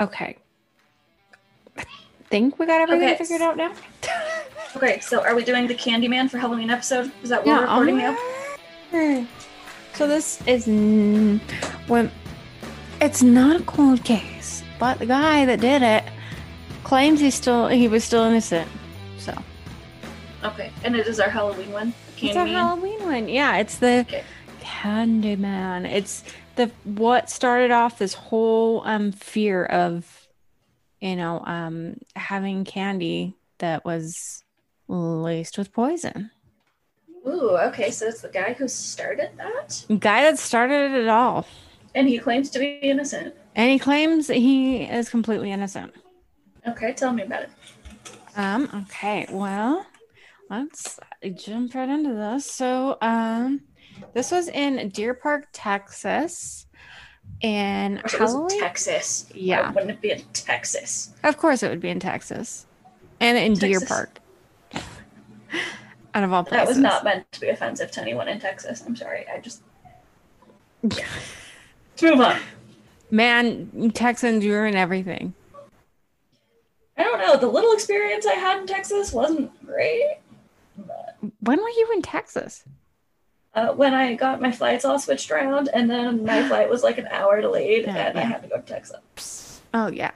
Okay. I think we got everything Okay. figured out now. Okay, so are we doing the Candyman for Halloween episode? Is that what we're recording now? now. So this is n- when it's not a cold case, but the guy that did it claims he's still he was still innocent. So Okay, and it is our Halloween one. it's Candyman. Halloween one. Yeah, it's the Okay. Candyman. It's the what started off this whole um fear of you know um having candy that was laced with poison. Ooh, okay, so it's the guy who started that, Guy that started it all. and he claims to be innocent. And he claims that he is completely innocent. Okay, tell me about it. Um, okay, well, let's jump right into this. So, um, this was in Deer Park, Texas. And Of course, it was in Halloween, Texas. Why Yeah. wouldn't it be in Texas? of course, it would be in Texas and in Deer Park. Out of all places, That was not meant to be offensive to anyone in Texas. I'm sorry. I just. Let's move on. Man, Texans, you're in everything. I don't know. The little experience I had in Texas wasn't great. But, When were you in Texas? Uh, when I got my flights all switched around, and then my flight was like an hour delayed, Yeah, and I had to go to Texas. Oh yeah.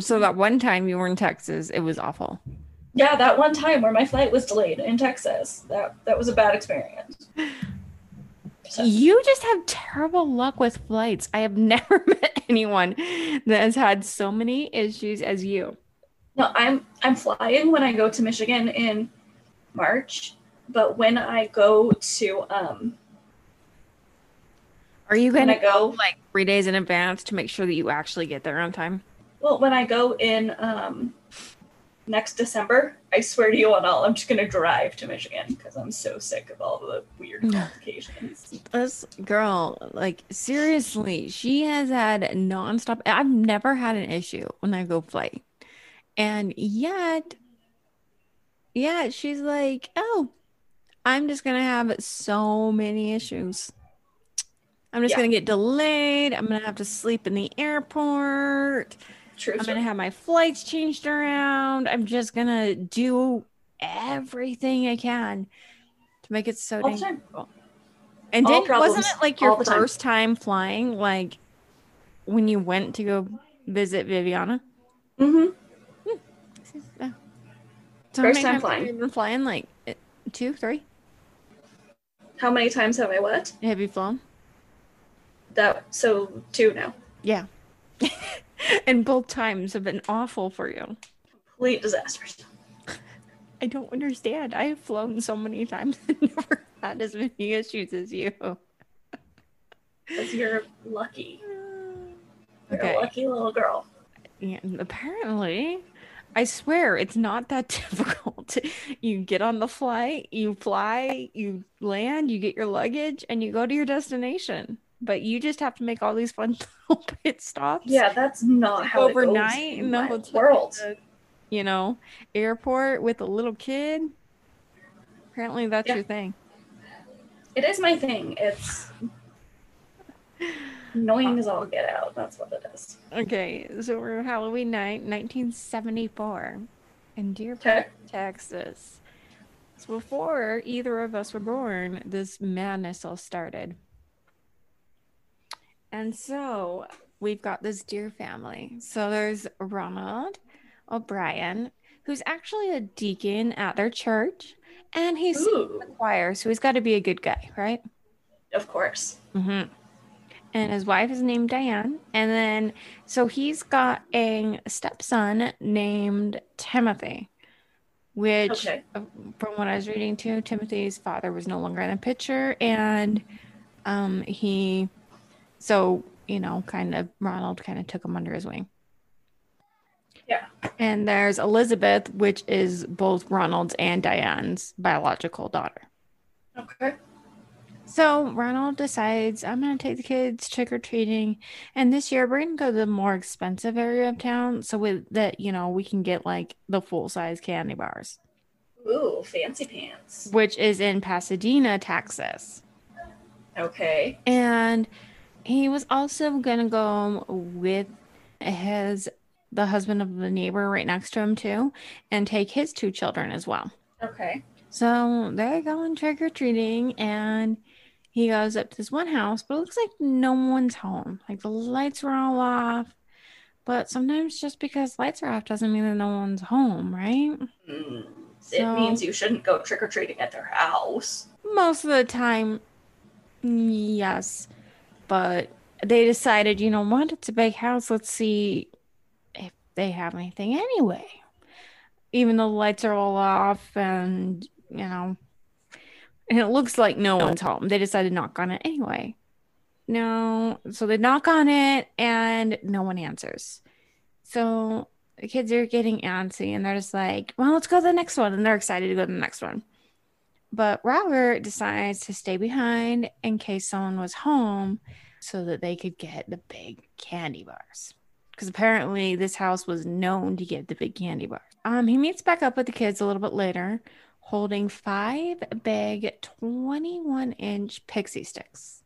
So that one time you were in Texas, it was awful. Yeah, that one time where my flight was delayed in Texas, that that was a bad experience. So, You just have terrible luck with flights. I have never met anyone that has had so many issues as you. no, I'm I'm flying when I go to Michigan in March, but when I go to um Are you going to go like three days in advance to make sure that you actually get there on time? well when I go in um next December, I swear to you on all, I'm just gonna drive to Michigan because I'm so sick of all the weird complications. This girl, like seriously, she has had nonstop. I've never had an issue when I go flight, and yet, yeah, she's like, "Oh, I'm just gonna have so many issues. I'm just Yeah. gonna get delayed. I'm gonna have to sleep in the airport. True. I'm gonna have my flights changed around. I'm just gonna do everything I can to make it so All the dang cool. And didn't, wasn't it like your the time. first time flying, like when you went to go visit Viviana? Mm-hmm. So First time flying. you been flying? Like uh, two, three? How many times have I what? Have you flown? That so two now. Yeah. and both times have been awful for you. Complete disasters. I don't understand. I have flown so many times and never had as many issues as you. Because you're lucky. You're Okay. a lucky little girl. Yeah, apparently, I swear it's not that difficult. You get on the flight, you fly, you land, you get your luggage, and you go to your destination. But you just have to make all these fun little pit stops. Yeah, that's not how overnight in the hotel world. the, you know, airport with a little kid. Apparently, that's Yeah. your thing. It is my thing. It's annoying as all get out. That's what it is. Okay, so we're Halloween night, 1974, in Deer Park, Texas. So before either of us were born, this madness all started. And so we've got this deer family. So there's Ronald O'Bryan, who's actually a deacon at their church, and he's in the choir, so he's got to be a good guy, right? of course. Mm-hmm. And his wife is named Diane. And then, so he's got a stepson named Timothy, which, Okay. uh, from what I was reading too, Timothy's father was no longer in the picture. And um, he, so, you know, kind of, Ronald kind of took him under his wing. Yeah. And there's Elizabeth, which is both Ronald's and Diane's biological daughter. Okay. So Ronald decides I'm gonna take the kids trick or treating, and this year we're gonna go to the more expensive area of town, so with that you know we can get like the full size candy bars, Ooh, fancy pants. which is in Pasadena, Texas. Okay. And he was also gonna go with his the husband of the neighbor right next to him too, and take his two children as well. Okay. So they're going trick or treating, and he goes up to this one house, but it looks like no one's home. Like the lights were all off. But sometimes just because lights are off doesn't mean that no one's home, right? Mm, So- it means you shouldn't go trick or treating at their house. Most of the time, yes. But they decided, you know what? It's a big house. Let's see if they have anything anyway. Even though the lights are all off and, you know, and it looks like no one's home. They decided to knock on it anyway. No. So they knock on it and no one answers. So the kids are getting antsy and they're just like, well, let's go to the next one. And they're excited to go to the next one. But Robert decides to stay behind in case someone was home so that they could get the big candy bars. Because apparently this house was known to get the big candy bars. Um, he meets back up with the kids a little bit later, holding five big 21 inch pixie sticks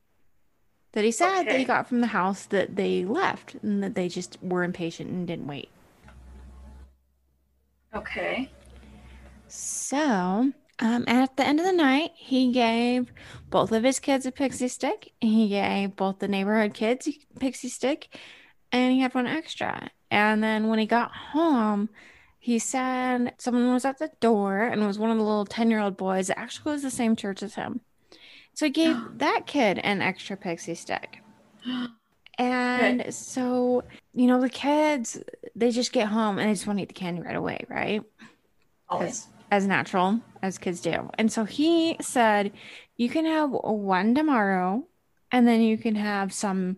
that he said that he got from the house that they left and that they just were impatient and didn't wait. Okay. So, um, at the end of the night, he gave both of his kids a pixie stick. He gave both the neighborhood kids a pixie stick, and he had one extra. And then when he got home, he said someone was at the door, and it was one of the little 10 year old boys that actually goes to the same church as him. So he gave that kid an extra pixie stick. And so, you know, the kids, they just get home and they just want to eat the candy right away, right? Always. as natural as kids do. And so he said, you can have one tomorrow, and then you can have some.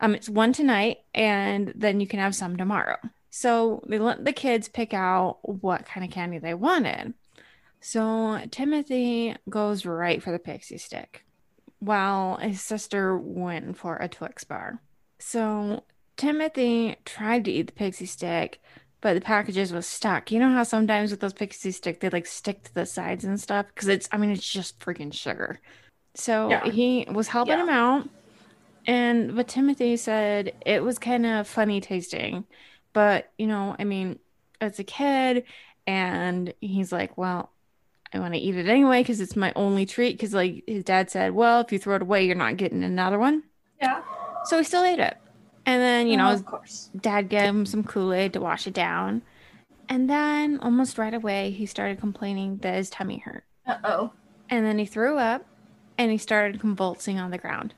Um, it's one tonight, and then you can have some tomorrow. So they let the kids pick out what kind of candy they wanted. So Timothy goes right for the pixie stick, while his sister went for a Twix bar. So Timothy tried to eat the pixie stick, but the packages was stuck. You know how sometimes with those pixie stick they like stick to the sides and stuff because it's I mean it's just freaking sugar. So Yeah. he was helping Yeah. him out, and but Timothy said it was kind of funny tasting, but you know I mean as a kid, and he's like, well. I want to eat it anyway because it's my only treat. Because, like, his dad said, Well, if you throw it away, you're not getting another one. Yeah. So he still ate it. And then, you know, of course. dad gave him some Kool-Aid to wash it down. And then almost right away, he started complaining that his tummy hurt. Uh oh. And then he threw up and he started convulsing on the ground.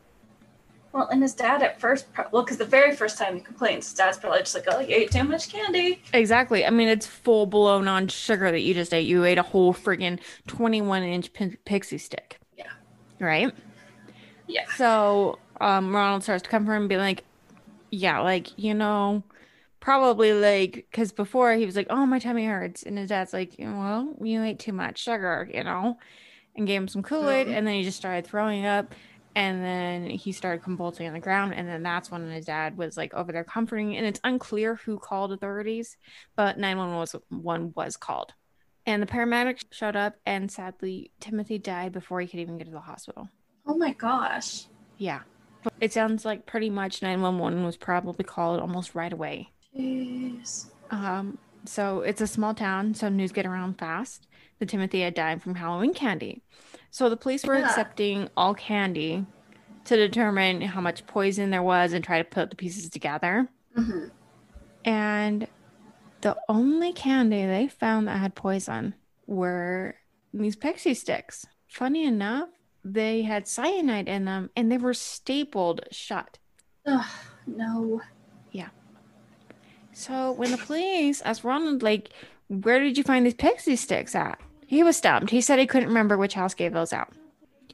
Well, and his dad at first, pro- well, because the very first time he complains, his dad's probably just like, "Oh, you ate too much candy." Exactly. I mean, it's full blown on sugar that you just ate. You ate a whole friggin' 21 inch pin- pixie stick. Yeah. Right? Yeah. So um, Ronald starts to come for him and be like, yeah, like, you know, probably like, because before he was like, oh, my tummy hurts. And his dad's like, well, you ate too much sugar, you know, and gave him some Kool Aid. Mhm. And then he just started throwing up. And then he started convulsing on the ground. And then that's when his dad was like over there comforting. And it's unclear who called authorities, but 911 was, one was called. And the paramedics showed up. And sadly, Timothy died before he could even get to the hospital. Oh my gosh. Yeah. But it sounds like pretty much 911 was probably called almost right away. Jeez. Um, so it's a small town, so news get around fast. The Timothy had died from Halloween candy. So the police were Yeah. accepting all candy to determine how much poison there was and try to put the pieces together. hmm And the only candy they found that had poison were these pixie sticks. Funny enough, they had cyanide in them and they were stapled shut. Ugh, no. Yeah. So when the police asked Ronald, like, where did you find these pixie sticks at? He was stumped. He said he couldn't remember which house gave those out.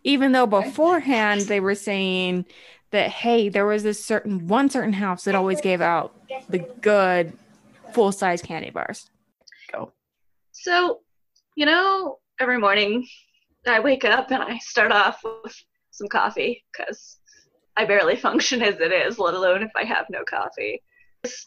Even though beforehand they were saying that, hey, there was this certain one certain house that always gave out the good full size candy bars. Go. So, you know, every morning I wake up and I start off with some coffee because I barely function as it is, let alone if I have no coffee. Just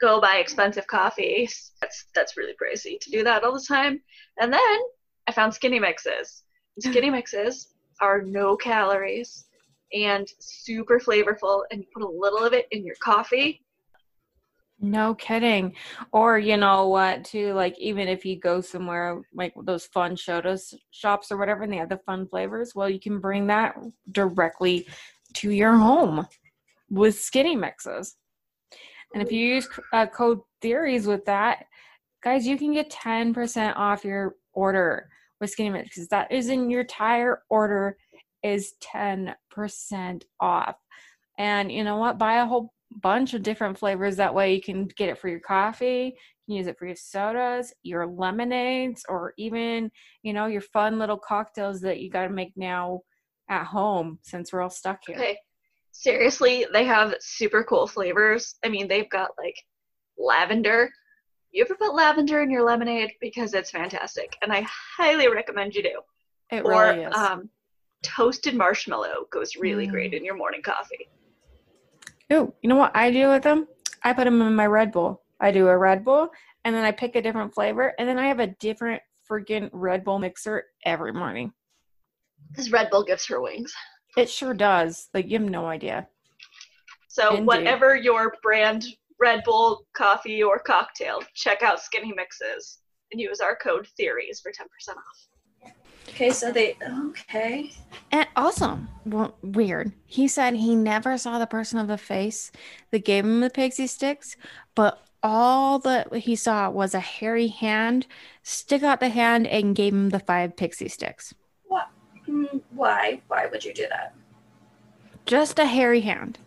go buy expensive coffee. That's that's really crazy to do that all the time. And then I found skinny mixes. Skinny mixes are no calories and super flavorful and you put a little of it in your coffee No kidding. Or you know what, too, like even if you go somewhere like those fun sodas shops or whatever and they have the fun flavors, well you can bring that directly to your home with skinny mixes. And if you use uh, code theories with that, guys, you can get 10% off your order with skinny because That is in your entire order is 10% off. And you know what? Buy a whole bunch of different flavors. That way you can get it for your coffee, you can use it for your sodas, your lemonades, or even, you know, your fun little cocktails that you got to make now at home since we're all stuck here. Okay. Seriously, they have super cool flavors. I mean, they've got like lavender. You ever put lavender in your lemonade? Because it's fantastic. And I highly recommend you do. It or really is. um, toasted marshmallow goes really Mm. great in your morning coffee. Ooh, you know what I do with them? I put them in my Red Bull. I do a Red Bull and then I pick a different flavor and then I have a different freaking Red Bull mixer every morning. Because Red Bull gives her wings. It sure does. Like you have no idea. So Indeed. whatever your brand Red Bull coffee or cocktail, check out Skinny Mixes and use our code theories for 10% off. Okay, so they okay. And also, well, weird. He said he never saw the person of the face that gave him the pixie sticks, but all that he saw was a hairy hand stick out the hand and gave him the five pixie sticks. Why? Why would you do that? Just a hairy hand.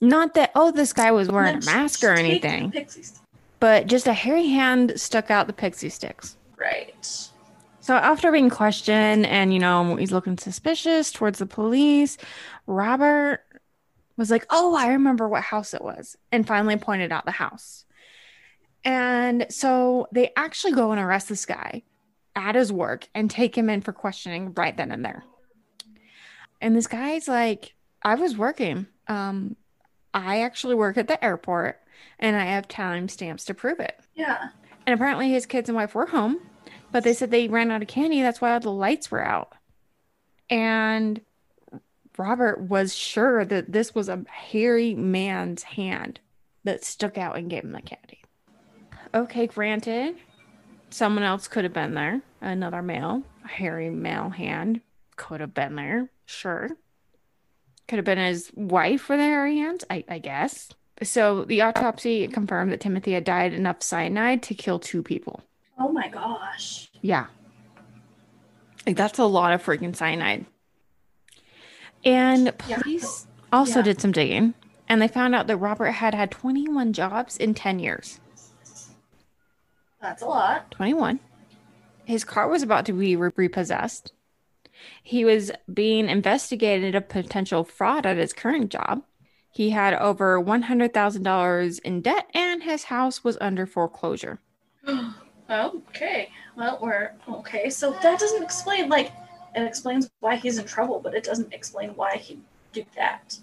Not that, oh, this guy was wearing a mask or anything, but just a hairy hand stuck out the pixie sticks. Right. So after being questioned and, you know, he's looking suspicious towards the police, Robert was like, oh, I remember what house it was, and finally pointed out the house. And so they actually go and arrest this guy at his work and take him in for questioning right then and there. And this guy's like, I was working. Um, I actually work at the airport and I have time stamps to prove it. Yeah. And apparently his kids and wife were home, but they said they ran out of candy. That's why all the lights were out. And Robert was sure that this was a hairy man's hand that stuck out and gave him the candy. Okay, granted, someone else could have been there. Another male, a hairy male hand could have been there. Sure. Could have been his wife with a hairy hand, I, I guess. So the autopsy confirmed that Timothy had died enough cyanide to kill two people. Oh my gosh. Yeah. Like that's a lot of freaking cyanide. And Yeah. police also Yeah. did some digging and they found out that Robert had had 21 jobs in 10 years. That's a lot. 21. His car was about to be repossessed. He was being investigated of potential fraud at his current job. He had over $100,000 in debt and his house was under foreclosure. okay. Well, we're okay. So that doesn't explain like it explains why he's in trouble, but it doesn't explain why he did that.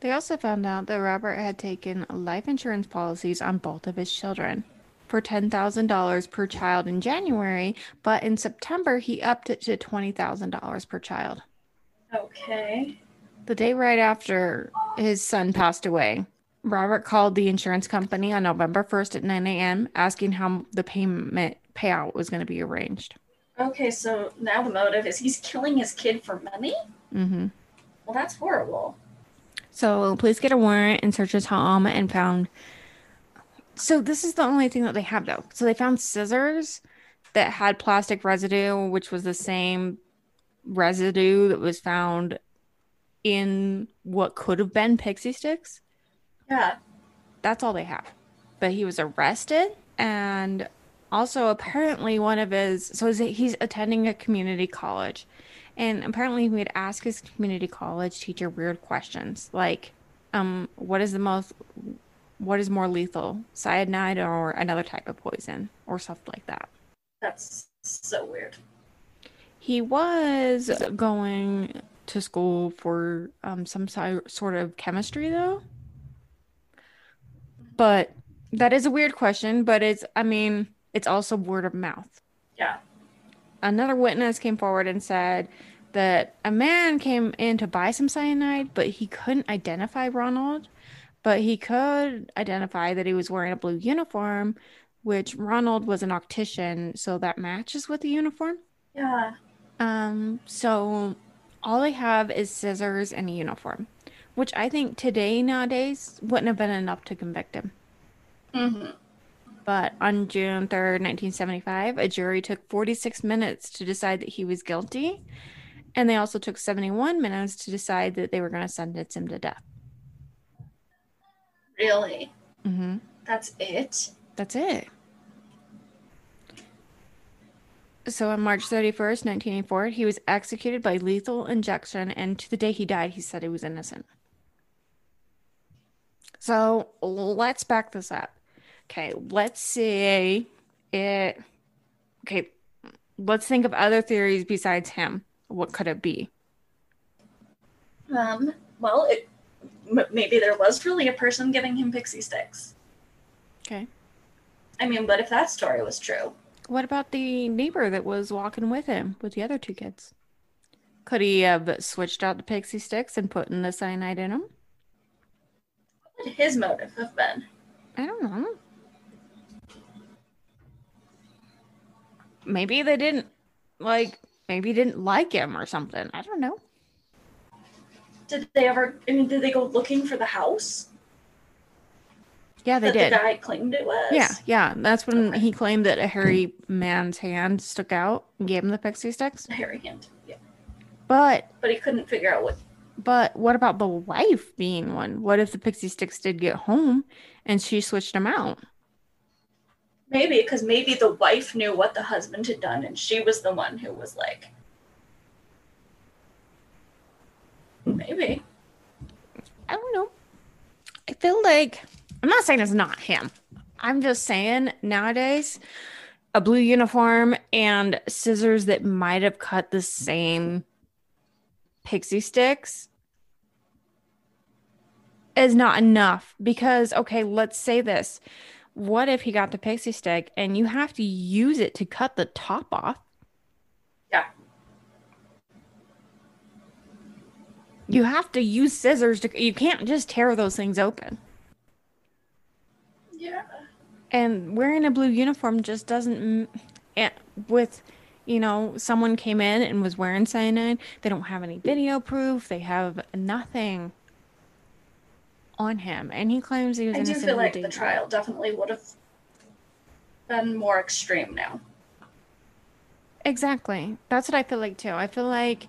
They also found out that Robert had taken life insurance policies on both of his children for $10,000 per child in January, but in September he upped it to $20,000 per child. Okay. The day right after his son passed away, Robert called the insurance company on November 1st at 9 a.m. asking how the payment payout was going to be arranged. Okay, so now the motive is he's killing his kid for money? Mm hmm Well, that's horrible. So police get a warrant and search his home and found. So this is the only thing that they have though. So they found scissors that had plastic residue, which was the same residue that was found in what could have been pixie sticks. Yeah. That's all they have. But he was arrested and also apparently one of his so he's- he's attending a community college and apparently he would ask his community college teacher weird questions like um what is the most what is more lethal, cyanide or another type of poison or stuff like that. That's so weird. He was going to school for um, some si- sort of chemistry, though. But that is a weird question, but it's, I mean, it's also word of mouth. Yeah. Another witness came forward and said that a man came in to buy some cyanide, but he couldn't identify Ronald, but he could identify that he was wearing a blue uniform, which Ronald was an optician, so that matches with the uniform. Yeah. Um, so all they have is scissors and a uniform, which I think today nowadays wouldn't have been enough to convict him. Mm-hmm. But on June 3rd, 1975, a jury took 46 minutes to decide that he was guilty. And they also took 71 minutes to decide that they were going to sentence him to death. Really? Mm-hmm. That's it? That's it. So on March 31st, 1984, he was executed by lethal injection. And to the day he died, he said he was innocent. So let's back this up. Okay, let's see it. Okay, let's think of other theories besides him. What could it be? Um, well, it, m- maybe there was really a person giving him pixie sticks. Okay. I mean, but if that story was true, What about the neighbor that was walking with him with the other two kids? Could he have switched out the pixie sticks and put in the cyanide in them? what would his motive have been? I don't know. Maybe they didn't like maybe didn't like him or something. I don't know. Did they ever, I mean, did they go looking for the house Yeah, they did. the guy claimed it was? Yeah, yeah. That's when Okay. he claimed that a hairy man's hand stuck out and gave him the pixie sticks. The hairy hand. Yeah. But But he couldn't figure out what. but what about the wife being one? What if the pixie sticks did get home and she switched them out? Maybe, because maybe the wife knew what the husband had done and she was the one who was like. Maybe. I don't know. I feel like I'm not saying it's not him. I'm just saying nowadays a blue uniform and scissors that might have cut the same pixie sticks is not enough because okay, let's say this. What if he got the pixie stick and you have to use it to cut the top off? Yeah. You have to use scissors to you can't just tear those things open. Yeah. and wearing a blue uniform just doesn't eh, with you know someone came in and was wearing cyanide they don't have any video proof they have nothing on him and he claims he was I do feel like the trial definitely would have been more extreme now. exactly that's what i feel like too i feel like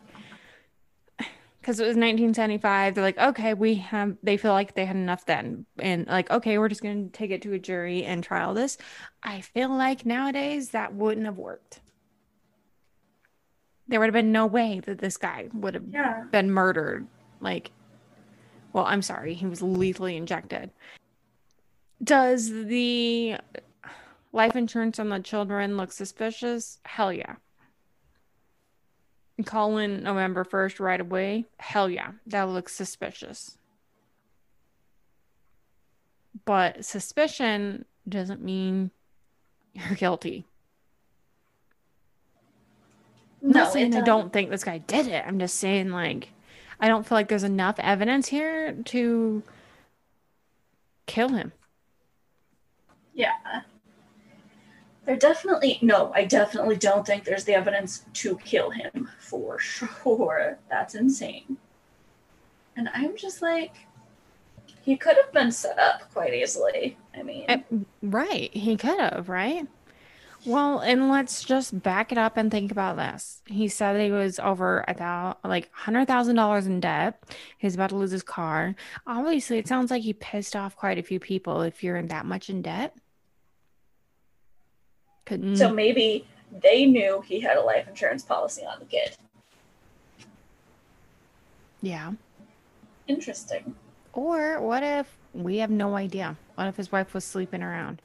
because it was 1975 they're like okay we have they feel like they had enough then. And like okay we're just going to take it to a jury and trial this. I feel like nowadays that wouldn't have worked. There would have been no way that this guy would have Yeah. been murdered. Like well i'm sorry he was lethally injected. Does the life insurance on the children look suspicious? Hell yeah call in november 1st right away hell yeah that looks suspicious but suspicion doesn't mean you're guilty I'm No, not saying I don't think this guy did it. I'm just saying, like, I don't feel like there's enough evidence here to kill him. Yeah. There definitely no, I definitely don't think there's the evidence to kill him for sure. That's insane. And I'm just like he could have been set up quite easily. I mean, Eh, Right. He could have, right? Well, and let's just back it up and think about this. He said he was over a thou like hundred thousand dollars in debt. He's about to lose his car. Obviously, it sounds like he pissed off quite a few people if you're in that much in debt. Couldn't so maybe they knew he had a life insurance policy on the kid. yeah. Interesting. Or what if we have no idea. What if his wife was sleeping around?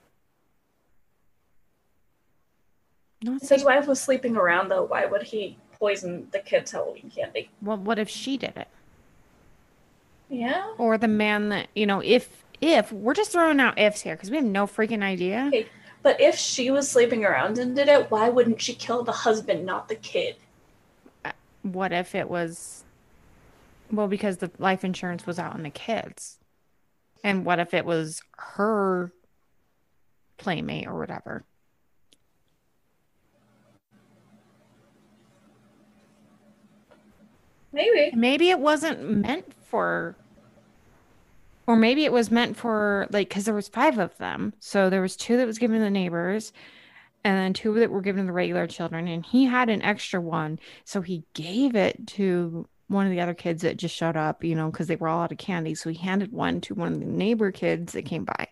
Not If his wife was sleeping around, though, why would he poison the kids' Halloween candy? well, what if she did it? Yeah. Or the man that, you know, if if we're just throwing out ifs here because we have no freaking idea. Okay. But if she was sleeping around and did it, why wouldn't she kill the husband, not the kid? Uh, what if it was well because the life insurance was out on the kids? And what if it was her playmate or whatever? Maybe. Maybe it wasn't meant for or maybe it was meant for like because there was five of them so there was two that was given to the neighbors and then two that were given to the regular children and he had an extra one so he gave it to one of the other kids that just showed up you know because they were all out of candy so he handed one to one of the neighbor kids that came by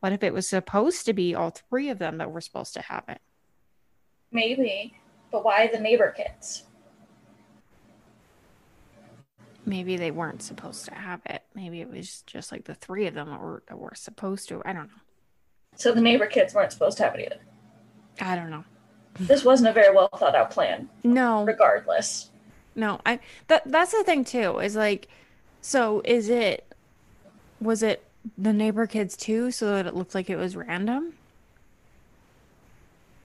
what if it was supposed to be all three of them that were supposed to have it Maybe. But why the neighbor kids? Maybe they weren't supposed to have it maybe it was just like the three of them that were, that were supposed to i don't know So the neighbor kids weren't supposed to have it either. i don't know This wasn't a very well thought out plan, no regardless. No, I that that's the thing too, is like so is it was it the neighbor kids too, so that it looked like it was random?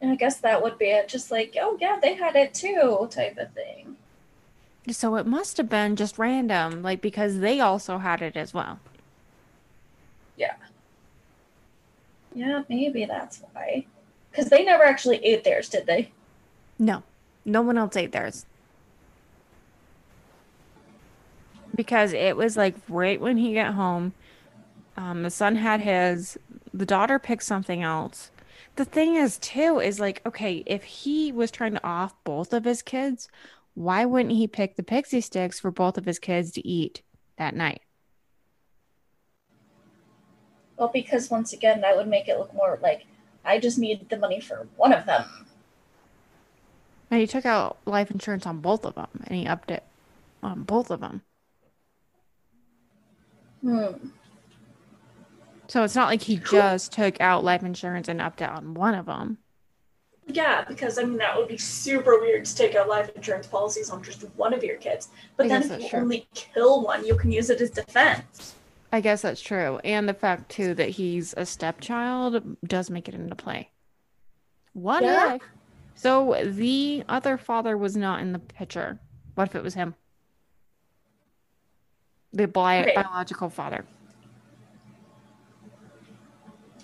And I guess that would be it. Just like, oh, yeah, they had it too, type of thing. So it must have been just random, like because they also had it as well. Yeah, Yeah, maybe that's why. Because they never actually ate theirs, did they? No. No one else ate theirs. Because it was like right when he got home, um, the son had his, the daughter picked something else. The thing is, too, is like, okay, if he was trying to off both of his kids, why wouldn't he pick the pixie sticks for both of his kids to eat that night? Well, because once again, that would make it look more like I just need the money for one of them. And he took out life insurance on both of them, and he upped it on both of them. Hmm. So it's not like he just took out life insurance and upped it on one of them. Yeah, because I mean that would be super weird to take out life insurance policies on just one of your kids. But I then if you true. only kill one, you can use it as defense. I guess that's true. And the fact too that he's a stepchild does make it into play. What Yeah. if? So the other father was not in the picture. What if it was him? The bi- Okay. biological father.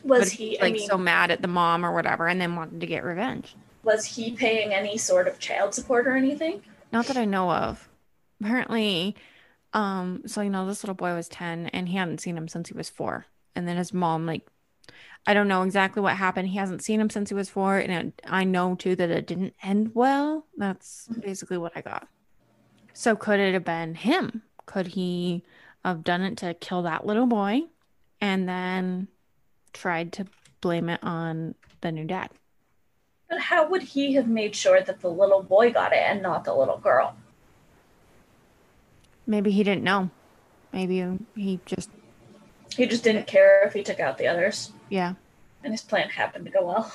Was But he? he's, I like mean, so mad at the mom or whatever and then wanted to get revenge. was he paying any sort of child support or anything? Not that I know of. Apparently, um, so you know, this little boy was 10 and he hadn't seen him since he was four. And then his mom, like, I don't know exactly what happened. He hasn't seen him since he was four. And it, I know too that it didn't end well. That's basically what I got. So could it have been him? Could he have done it to kill that little boy and then tried to blame it on the new dad? But how would he have made sure that the little boy got it and not the little girl? Maybe he didn't know. Maybe he just, He just didn't care if he took out the others, yeah. and his plan happened to go well.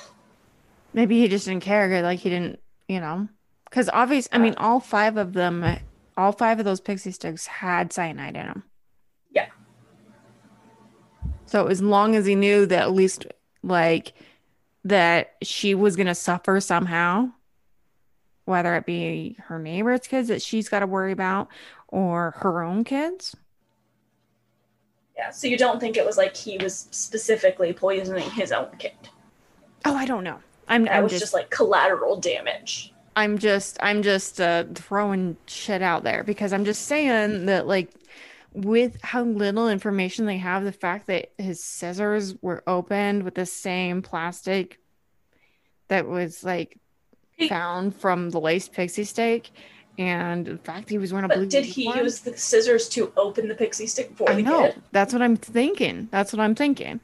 Maybe he just didn't care. Like he didn't, you know, because obvious. I mean, all five of them, all five of those pixie sticks had cyanide in them. So as long as he knew that at least like that she was gonna suffer somehow, whether it be her neighbor's kids that she's got to worry about or her own kids. Yeah, so you don't think it was like he was specifically poisoning his own kid? Oh, I don't know. I'm, That I'm was just, just like collateral damage. I'm just I'm just uh, throwing shit out there because I'm just saying that like with how little information they have, the fact that his scissors were opened with the same plastic that was like found from the laced pixie stick, and the fact he was wearing a blue did he uniform. use the scissors to open the pixie stick for I the know. kid? That's what I'm thinking. That's what I'm thinking.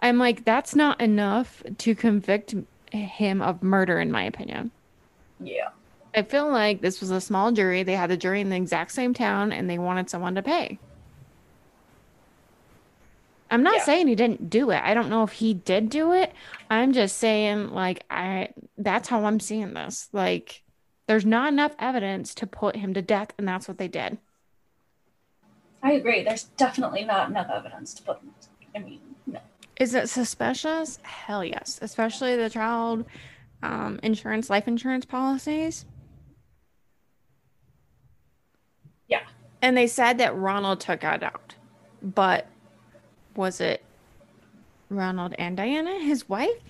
I'm like, that's not enough to convict him of murder, in my opinion. Yeah. I feel like this was a small jury. They had the jury in the exact same town and they wanted someone to pay. I'm not Yeah. saying he didn't do it. I don't know if he did do it. I'm just saying, like, I that's how I'm seeing this. Like, there's not enough evidence to put him to death, and that's what they did. I agree. There's definitely not enough evidence to put. Him. I mean, no. Is it suspicious? Hell yes. Especially the child um, insurance, life insurance policies. Yeah. And they said that Ronald took it out. But was it Ronald and Diana, his wife?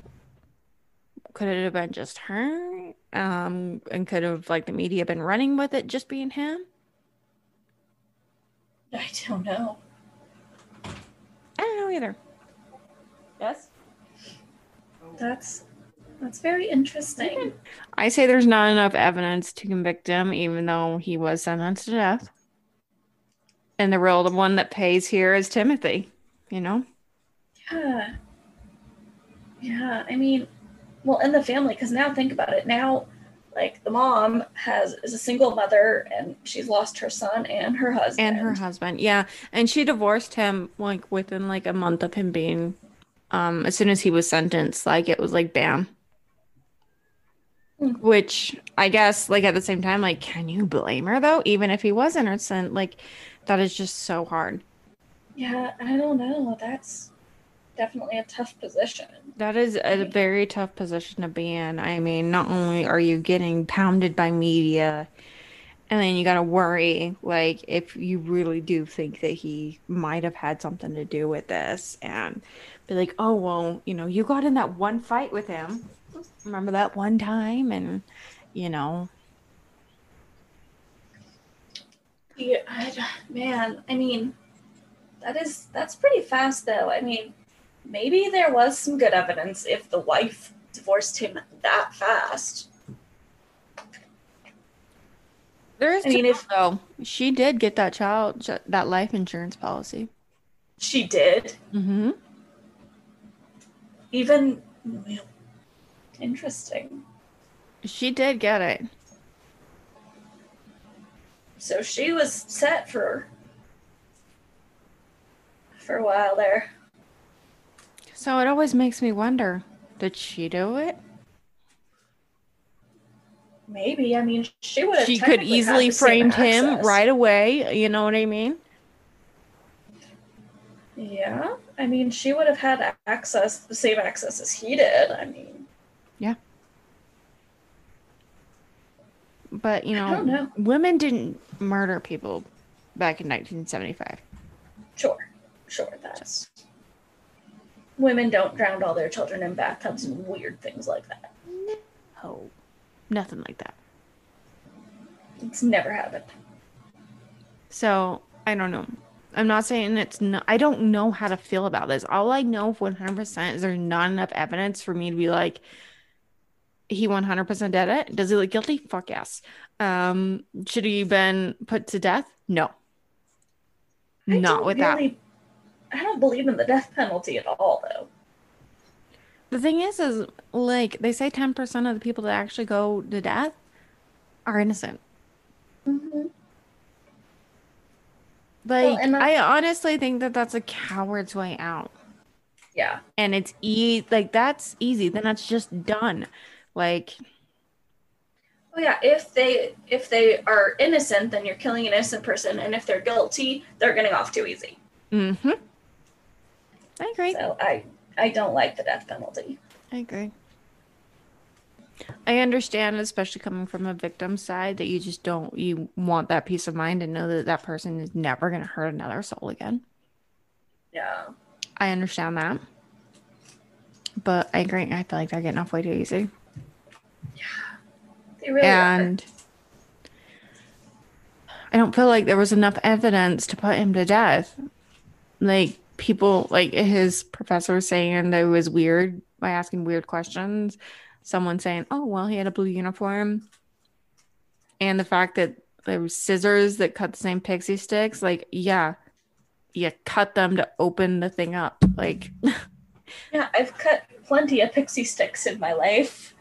Could it have been just her? Um, and could have like the media been running with it just being him? I don't know. I don't know either. Yes. That's that's very interesting. I say there's not enough evidence to convict him, even though he was sentenced to death. And the real one that pays here is Timothy, you know? Yeah. Yeah. I mean, well, in the family, because now think about it. Now, like the mom has is a single mother, and she's lost her son and her husband. And her husband. Yeah. And she divorced him like within like a month of him being um as soon as he was sentenced, like it was like bam. Hmm. Which I guess like at the same time, like, can you blame her though? Even if he was innocent, like that is just so hard. Yeah, I don't know. That's definitely a tough position. That is a very tough position to be in. I mean, not only are you getting pounded by media, and then you got to worry, like, if you really do think that he might have had something to do with this, and be like, oh, well, you know, you got in that one fight with him. Remember that one time? And, you know, Yeah, I, man, I mean, that is that's pretty fast though. I mean, maybe there was some good evidence if the wife divorced him that fast. there is, I mean, if- though, she did get that child, that life insurance policy. She did. Mm-hmm. Even interesting. She did get it. So she was set for for a while there. So it always makes me wonder did she do it? Maybe. I mean, she would have. She could easily framed him access. right away. You know what I mean? Yeah. I mean, she would have had access, the same access as he did. I mean, But you know, know. women didn't murder people back in 1975. Sure, sure. That's women don't drown all their children in bathtubs and weird things like that. Oh, nothing like that. It's never happened. So I don't know. I'm not saying it's not. I don't know how to feel about this. All I know 100% is there's not enough evidence for me to be like, he 100% did it. Does he look guilty? Fuck yes. Um, should he been put to death? No. I Not with that. I don't believe in the death penalty at all, though. The thing is, is like they say 10% of the people that actually go to death are innocent. Mm-hmm. Like, and I honestly think that that's a coward's way out. Yeah, And it's easy. like that's easy. Then that's just done. Like, well, yeah. If they if they are innocent, then you're killing an innocent person, and if they're guilty, they're getting off too easy. mm-hmm. I agree. So I I don't like the death penalty. I agree. I understand, especially coming from a victim side, that you just don't you want that peace of mind and know that that person is never going to hurt another soul again. Yeah. I understand that. But I agree. I feel like they're getting off way too easy. They really are. and I don't feel like there was enough evidence to put him to death. Like people, like his professor saying that it was weird by asking weird questions. Someone saying, "Oh, well, he had a blue uniform," and the fact that there were scissors that cut the same pixie sticks. Like, yeah, you cut them to open the thing up. Like, Yeah, I've cut plenty of pixie sticks in my life.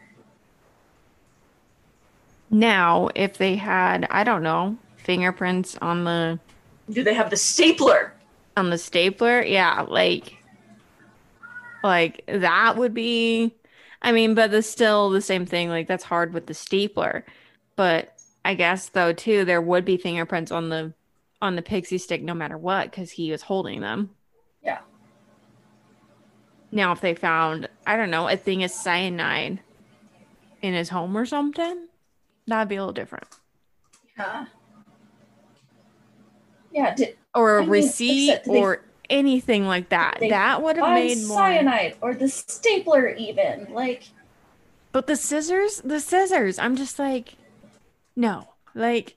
Now if they had, I don't know, fingerprints on the Do they have the stapler? On the stapler, yeah, like like that would be I mean, but it's still the same thing. Like that's hard with the stapler. But I guess though too, there would be fingerprints on the on the pixie stick no matter what, because he was holding them. Yeah. Now if they found, I don't know, a thing of cyanide in his home or something, that'd be a little different. Yeah. Yeah. Did, Or a I mean, receipt they- or anything like that. That would have made more cyanide or the stapler even like But the scissors, the scissors, I'm just like, no. Like,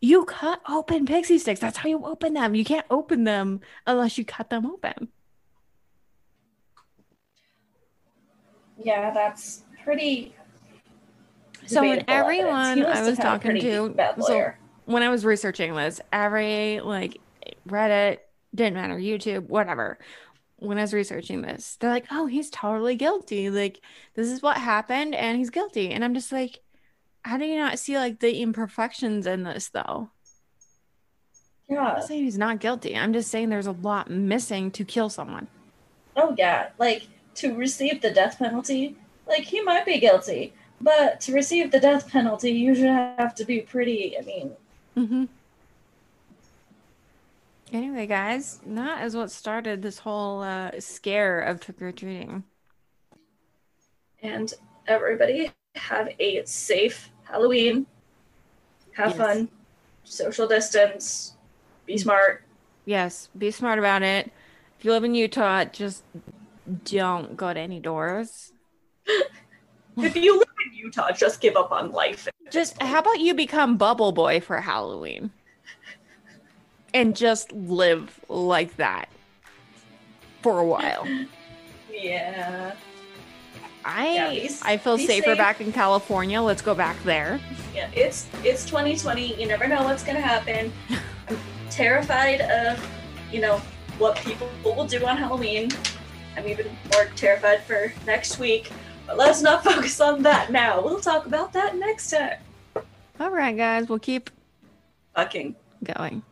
you cut open pixie sticks. That's how you open them. You can't open them unless you cut them open. yeah that's pretty So when everyone I was talking to, so when I was researching this, every like Reddit, didn't matter, YouTube, whatever. When I was researching this, they're like, oh, he's totally guilty. Like, this is what happened and he's guilty. And I'm just like, how do you not see like the imperfections in this though? I'm yeah not saying he's not guilty. I'm just saying there's a lot missing to kill someone. oh yeah like to receive the death penalty like he might be guilty but to receive the death penalty you should have to be pretty i mean Mm-hmm. Anyway, guys, that is what started this whole uh, scare of trick or treating. and everybody have a safe halloween have Yes. fun social distance be smart Yes, be smart about it. If you live in Utah, just don't go to any doors. if you utah just give up on life Just how about you become Bubble Boy for Halloween? And just live like that for a while. yeah I Yeah, be I feel safer safe. back in California. Let's go back there. yeah it's it's 2020 you never know what's gonna happen i'm terrified of you know what people will do on halloween i'm even more terrified for next week but let's not focus on that now. We'll talk about that next time. All right, guys, we'll keep fucking. going.